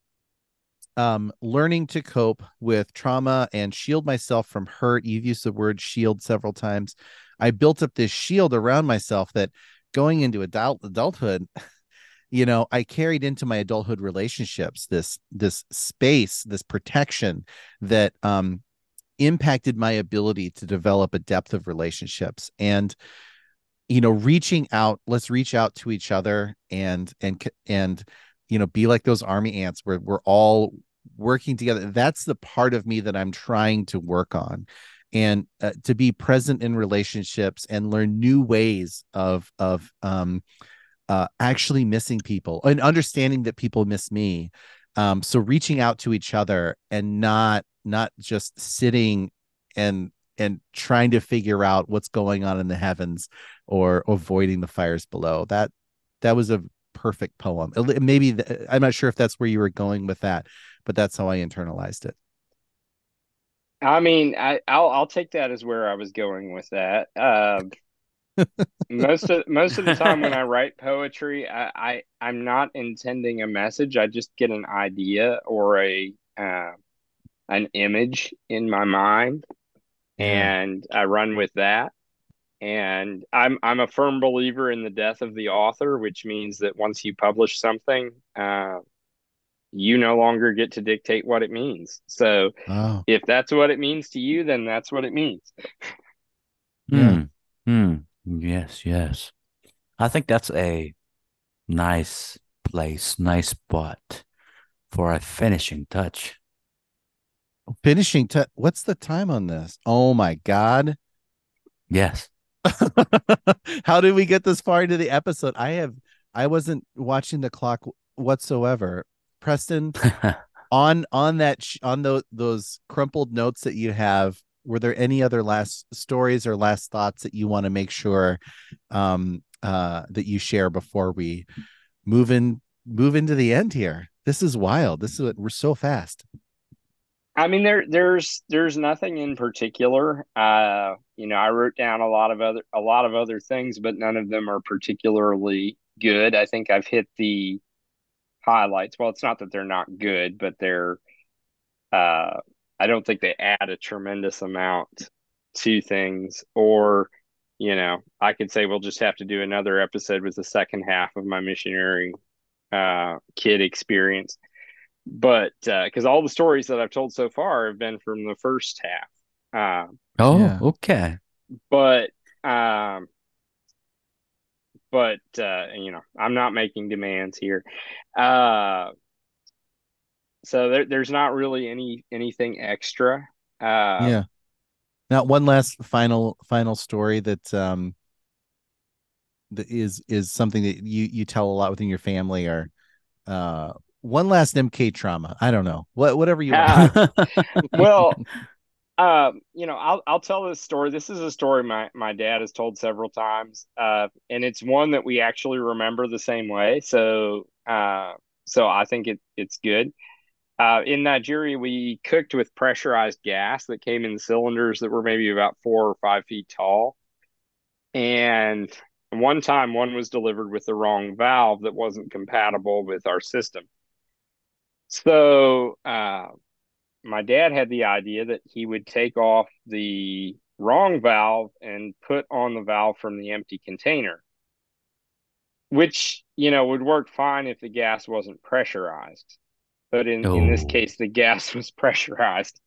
um, learning to cope with trauma and shield myself from hurt. You've used the word shield several times. I built up this shield around myself that going into adult adulthood <laughs> you know i carried into my adulthood relationships this this space this protection that um impacted my ability to develop a depth of relationships and you know reaching out let's reach out to each other and and and you know be like those army ants where we're all working together. That's the part of me that i'm trying to work on and uh, to be present in relationships and learn new ways of of um, uh, actually missing people and understanding that people miss me. Um, so reaching out to each other and not not just sitting and and trying to figure out what's going on in the heavens or avoiding the fires below. That that was a perfect poem. Maybe I'm not sure if that's where you were going with that, but that's how I internalized it. I mean, I, I'll I'll take that as where I was going with that. Uh, <laughs> most of most of the time when I <laughs> write poetry, I, I I'm not intending a message. I just get an idea or a uh, an image in my mind, and I run with that. and I'm I'm a firm believer in the death of the author, which means that once you publish something, uh, you no longer get to dictate what it means. So Oh, if that's what it means to you, then that's what it means. Yeah. Hmm. Hmm. Yes, yes. I think that's a nice place, nice spot for a finishing touch. finishing. touch. what's the time on this? Oh my god! Yes. <laughs> How did we get this far into the episode? I have. I wasn't watching the clock whatsoever. Preston, <laughs> on on that sh- on those those crumpled notes that you have were there any other last stories or last thoughts that you want to make sure um uh that you share before we move in move into the end here this is wild this is we're so fast I mean, there there's there's nothing in particular. Uh, you know, I wrote down a lot of other a lot of other things, but none of them are particularly good. I think I've hit the highlights. Well, it's not that they're not good, but they're uh I don't think they add a tremendous amount to things or you know, I could say we'll just have to do another episode with the second half of my missionary uh kid experience. But uh because all the stories that I've told so far have been from the first half. Uh Oh, Yeah. okay. but um but uh you know, I'm not making demands here. Uh so there, there's not really any anything extra. Uh yeah now one last final final story that um that is is something that you you tell a lot within your family or uh one last mk trauma i don't know what whatever you <laughs> want Ah, well, um, you know, I'll I'll tell this story. This is a story my my dad has told several times, uh, and it's one that we actually remember the same way. So, uh, so I think it it's good. Uh, in Nigeria, we cooked with pressurized gas that came in cylinders that were maybe about four or five feet tall. And one time, one was delivered with the wrong valve that wasn't compatible with our system. So, uh, my dad had the idea that he would take off the wrong valve and put on the valve from the empty container, which, you know, would work fine if the gas wasn't pressurized. But in, in this Oh. case, the gas <laughs> was pressurized.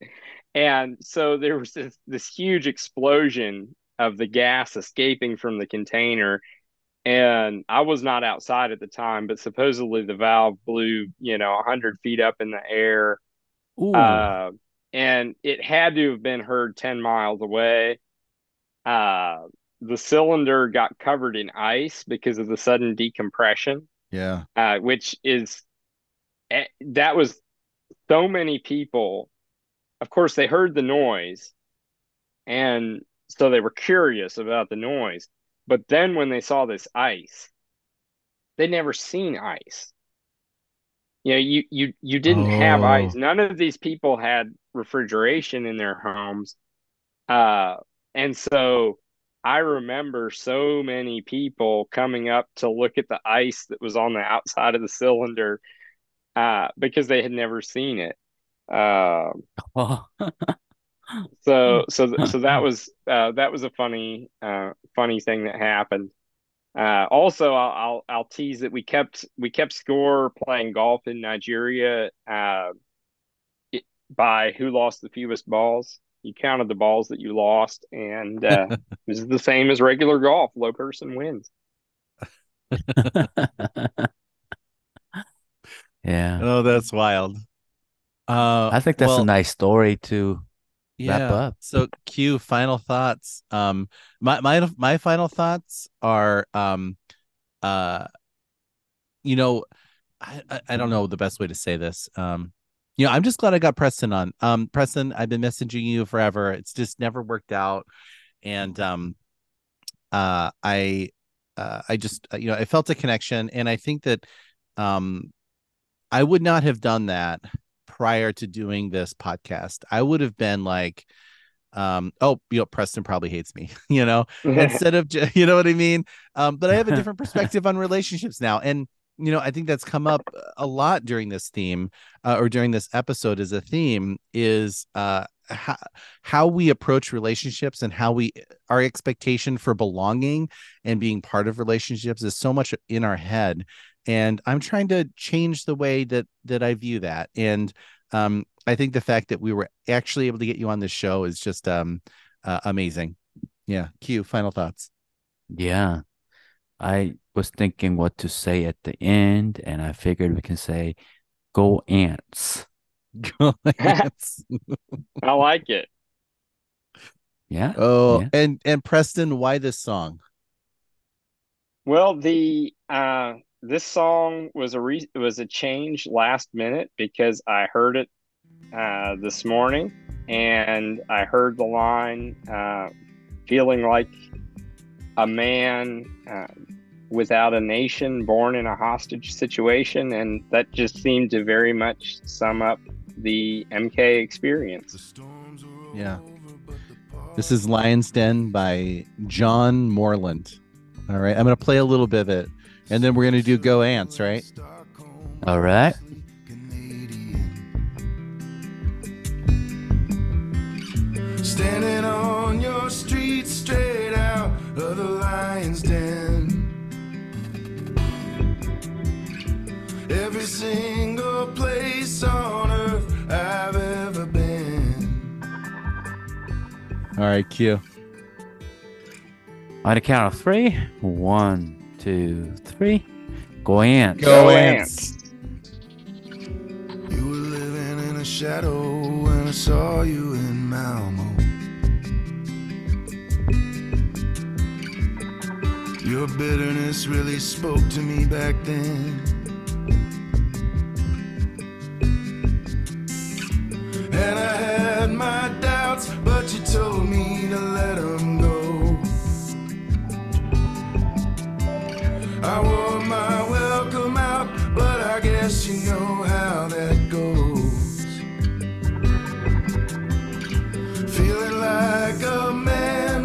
And so there was this, this huge explosion of the gas escaping from the container. And I was not outside at the time, but supposedly the valve blew, you know, 100 feet up in the air. Uh, and it had to have been heard 10 miles away. Uh, the cylinder got covered in ice because of the sudden decompression, yeah uh, which is eh, that was so many people. Of course, they heard the noise, and so they were curious about the noise. But then when they saw this ice, they'd never seen ice. You know, you you you didn't have ice. Oh. None of these people had refrigeration in their homes. Uh, and so I remember so many people coming up to look at the ice that was on the outside of the cylinder, uh, because they had never seen it. Uh, <laughs> Oh. so so <laughs> so that was uh, that was a funny uh, funny thing that happened. Uh, also, I'll, I'll I'll tease that we kept we kept score playing golf in Nigeria uh, it, by who lost the fewest balls. You counted the balls that you lost, and uh, <laughs> this is the same as regular golf. Low person wins. <laughs> Yeah. oh that's wild uh I think that's well, a nice story to wrap yeah. up. So Q final thoughts. Um my my my final thoughts are um uh you know I, I I don't know the best way to say this. Um you know, I'm just glad I got Preston on. Um Preston, I've been messaging you forever. It's just never worked out and um uh I uh I just you know, I felt a connection and I think that um I would not have done that prior to doing this podcast. I would have been like, um, oh, you know, Preston probably hates me, <laughs> you know, <laughs> instead of, <laughs> you know what I mean? Um, but I have a different perspective on relationships now. And, you know, I think that's come up a lot during this theme uh, or during this episode as a theme is uh, how, how we approach relationships and how we our expectation for belonging and being part of relationships is so much in our head and i'm trying to change the way that that i view that and um, i think the fact that we were actually able to get you on this show is just um, uh, amazing yeah q final thoughts Yeah. I was thinking what to say at the end, and I figured we can say, go ants. <laughs> go ants <laughs> I like it. Yeah. oh Yeah. and and preston why this song Well, the uh this song was a re was a change last minute because I heard it uh this morning and I heard the line uh feeling like a man uh, without a nation born in a hostage situation and that just seemed to very much sum up the MK experience. Yeah. This is Lion's Den by John Moreland. All right. I'm going to play a little bit of it and then we're going to do Go Ants, right? All right. Standing on your street straight out of the lion's den. Every single place on earth I've ever been. All right, Q. On the count of three. One, two, three three? Go Ants. Go Ants. You were living in a shadow when I saw you in Malmo. Your bitterness really spoke to me back then. And I had my doubts, but you told me to let them I wore my welcome out, but I guess you know how that goes. Feeling like a man.